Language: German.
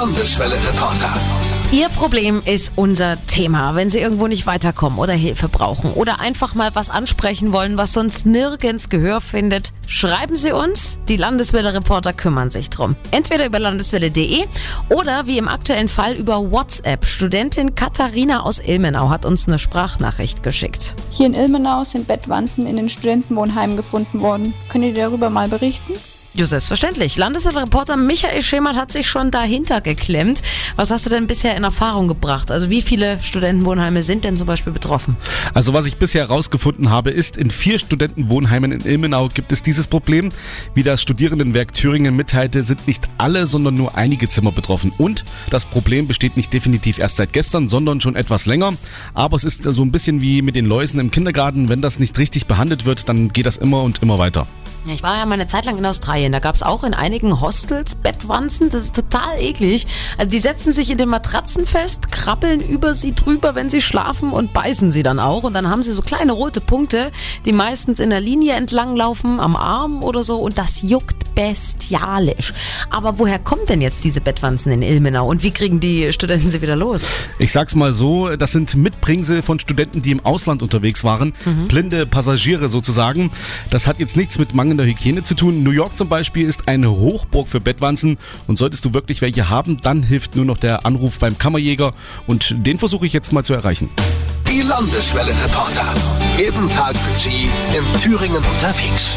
Landeswelle Reporter. Ihr Problem ist unser Thema. Wenn Sie irgendwo nicht weiterkommen oder Hilfe brauchen oder einfach mal was ansprechen wollen, was sonst nirgends Gehör findet, schreiben Sie uns. Die Landeswelle-Reporter kümmern sich drum. Entweder über landeswelle.de oder wie im aktuellen Fall über WhatsApp. Studentin Katharina aus Ilmenau hat uns eine Sprachnachricht geschickt. Hier in Ilmenau sind Bettwanzen in den Studentenwohnheimen gefunden worden. Könnt ihr darüber mal berichten? Ja, selbstverständlich. Landesreporter Michael Schemert hat sich schon dahinter geklemmt. Was hast du denn bisher in Erfahrung gebracht? Also wie viele Studentenwohnheime sind denn zum Beispiel betroffen? Also was ich bisher herausgefunden habe, ist, in vier Studentenwohnheimen in Ilmenau gibt es dieses Problem. Wie das Studierendenwerk Thüringen mitteilte, sind nicht alle, sondern nur einige Zimmer betroffen. Und das Problem besteht nicht definitiv erst seit gestern, sondern schon etwas länger. Aber es ist so ein bisschen wie mit den Läusen im Kindergarten. Wenn das nicht richtig behandelt wird, dann geht das immer und immer weiter. Ja, ich war ja mal eine Zeit lang in Australien. Da gab es auch in einigen Hostels Bettwanzen. Das ist total eklig. Also die setzen sich in den Matratzen fest, krabbeln über sie drüber, wenn sie schlafen und beißen sie dann auch. Und dann haben sie so kleine rote Punkte, die meistens in der Linie entlang laufen, am Arm oder so. Und das juckt bestialisch. Aber woher kommen denn jetzt diese Bettwanzen in Ilmenau? Und wie kriegen die Studenten sie wieder los? Ich sag's mal so, das sind Mitbringsel von Studenten, die im Ausland unterwegs waren. Blinde Passagiere sozusagen. Das hat jetzt nichts mit mangelnder Hygiene zu tun. New York zum Beispiel ist eine Hochburg für Bettwanzen. Und solltest du wirklich welche haben, dann hilft nur noch der Anruf beim Kammerjäger. Und den versuche ich jetzt mal zu erreichen. Die Landeswelle Reporter. Jeden Tag für Sie in Thüringen unterwegs.